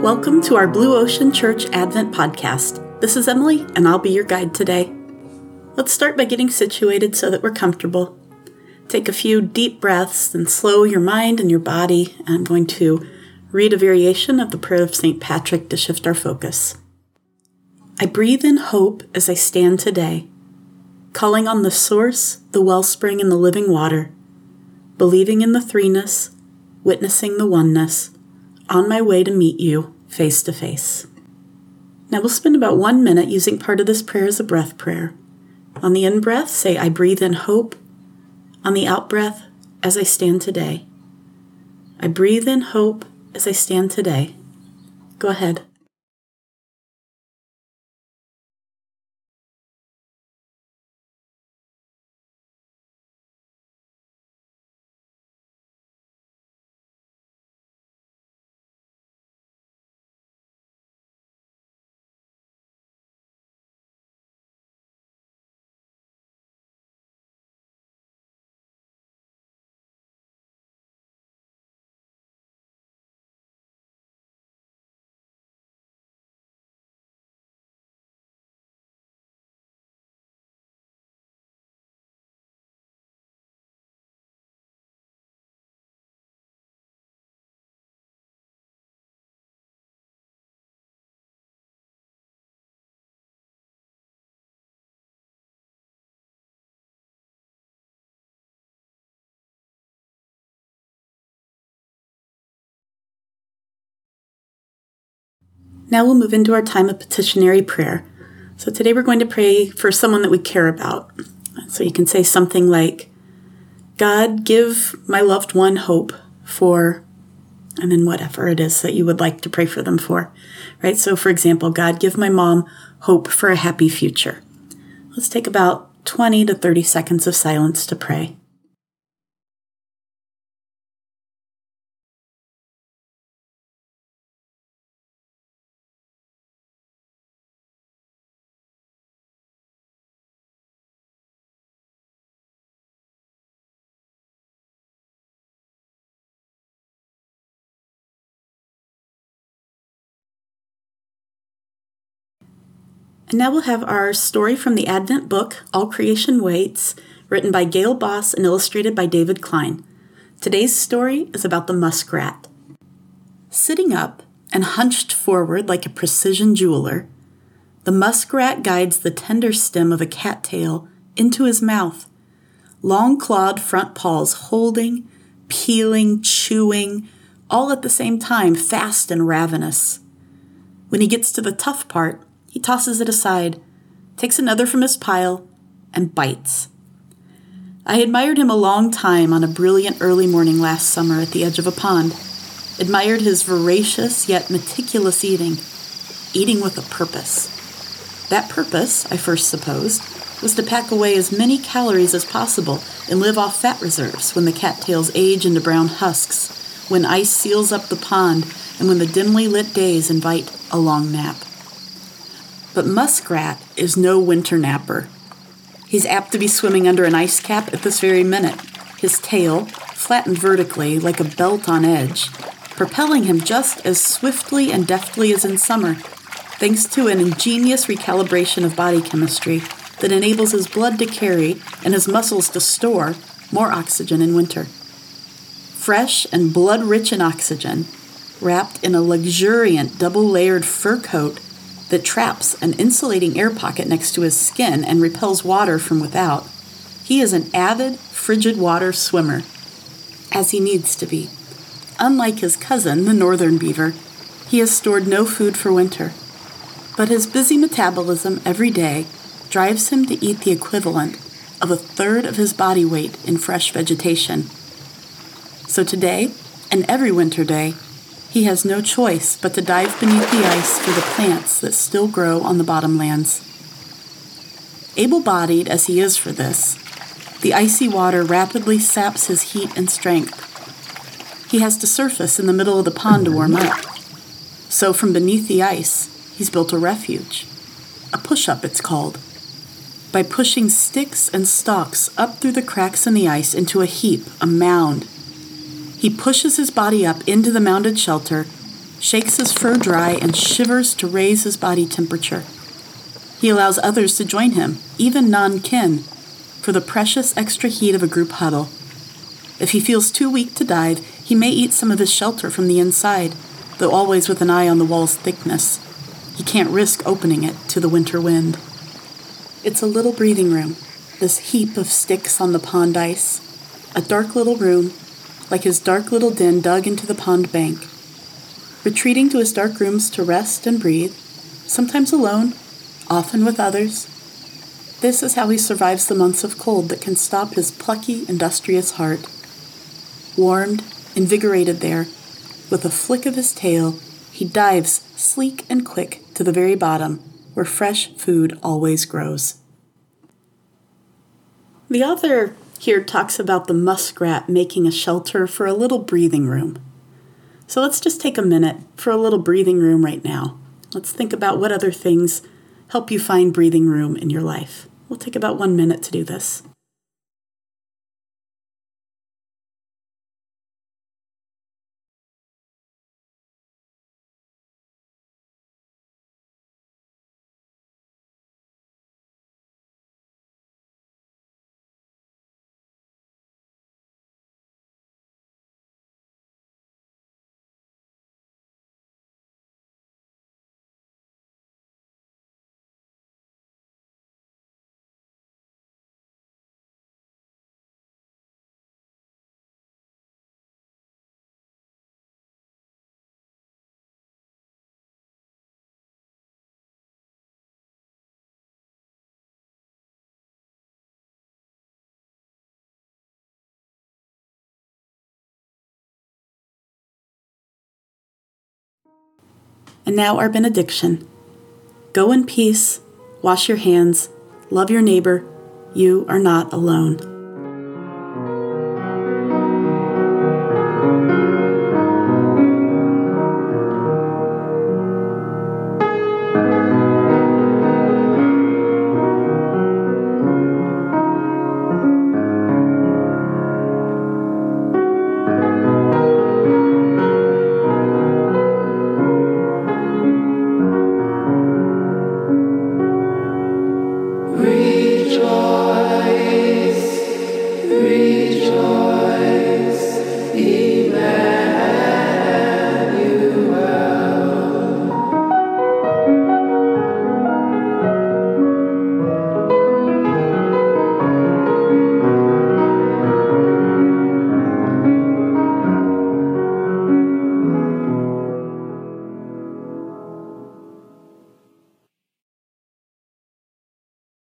Welcome to our Blue Ocean Church Advent podcast. This is Emily, and I'll be your guide today. Let's start by getting situated so that we're comfortable. Take a few deep breaths and slow your mind and your body. I'm going to read a variation of the prayer of St. Patrick to shift our focus. I breathe in hope as I stand today, calling on the source, the wellspring, and the living water, believing in the threeness, witnessing the oneness on my way to meet you face to face. Now we'll spend about one minute using part of this prayer as a breath prayer. On the in breath, say, I breathe in hope. On the out breath, as I stand today. I breathe in hope as I stand today. Go ahead. Now we'll move into our time of petitionary prayer. So today we're going to pray for someone that we care about. So you can say something like, God, give my loved one hope for, and then whatever it is that you would like to pray for them for, right? So for example, God, give my mom hope for a happy future. Let's take about 20 to 30 seconds of silence to pray. And now we'll have our story from the Advent book, All Creation Waits, written by Gayle Boss and illustrated by David Klein. Today's story is about the muskrat. Sitting up and hunched forward like a precision jeweler, the muskrat guides the tender stem of a cattail into his mouth, long clawed front paws holding, peeling, chewing, all at the same time, fast and ravenous. When he gets to the tough part, he tosses it aside, takes another from his pile, and bites. I admired him a long time on a brilliant early morning last summer at the edge of a pond. Admired his voracious yet meticulous eating, eating with a purpose. That purpose, I first supposed, was to pack away as many calories as possible and live off fat reserves when the cattails age into brown husks, when ice seals up the pond, and when the dimly lit days invite a long nap. But Muskrat is no winter napper. He's apt to be swimming under an ice cap at this very minute, his tail, flattened vertically like a belt on edge, propelling him just as swiftly and deftly as in summer, thanks to an ingenious recalibration of body chemistry that enables his blood to carry and his muscles to store more oxygen in winter. Fresh and blood rich in oxygen, wrapped in a luxuriant double layered fur coat that traps an insulating air pocket next to his skin and repels water from without. He is an avid, frigid water swimmer, as he needs to be. Unlike his cousin, the northern beaver, he has stored no food for winter. But his busy metabolism every day drives him to eat the equivalent of a third of his body weight in fresh vegetation. So today, and every winter day, he has no choice but to dive beneath the ice for the plants that still grow on the bottomlands. Able bodied as he is for this, the icy water rapidly saps his heat and strength. He has to surface in the middle of the pond to warm up. So, from beneath the ice, he's built a refuge. A push up, it's called. By pushing sticks and stalks up through the cracks in the ice into a heap, a mound, he pushes his body up into the mounded shelter, shakes his fur dry, and shivers to raise his body temperature. He allows others to join him, even non kin, for the precious extra heat of a group huddle. If he feels too weak to dive, he may eat some of his shelter from the inside, though always with an eye on the wall's thickness. He can't risk opening it to the winter wind. It's a little breathing room, this heap of sticks on the pond ice. A dark little room, like his dark little den dug into the pond bank. Retreating to his dark rooms to rest and breathe, sometimes alone, often with others. This is how he survives the months of cold that can stop his plucky, industrious heart. Warmed, invigorated there, with a flick of his tail, he dives sleek and quick to the very bottom, where fresh food always grows. The author here talks about the muskrat making a shelter for a little breathing room. So let's just take a minute for a little breathing room right now. Let's think about what other things help you find breathing room in your life. We'll take about one minute to do this. And now our benediction. Go in peace, wash your hands, love your neighbor. You are not alone. joy.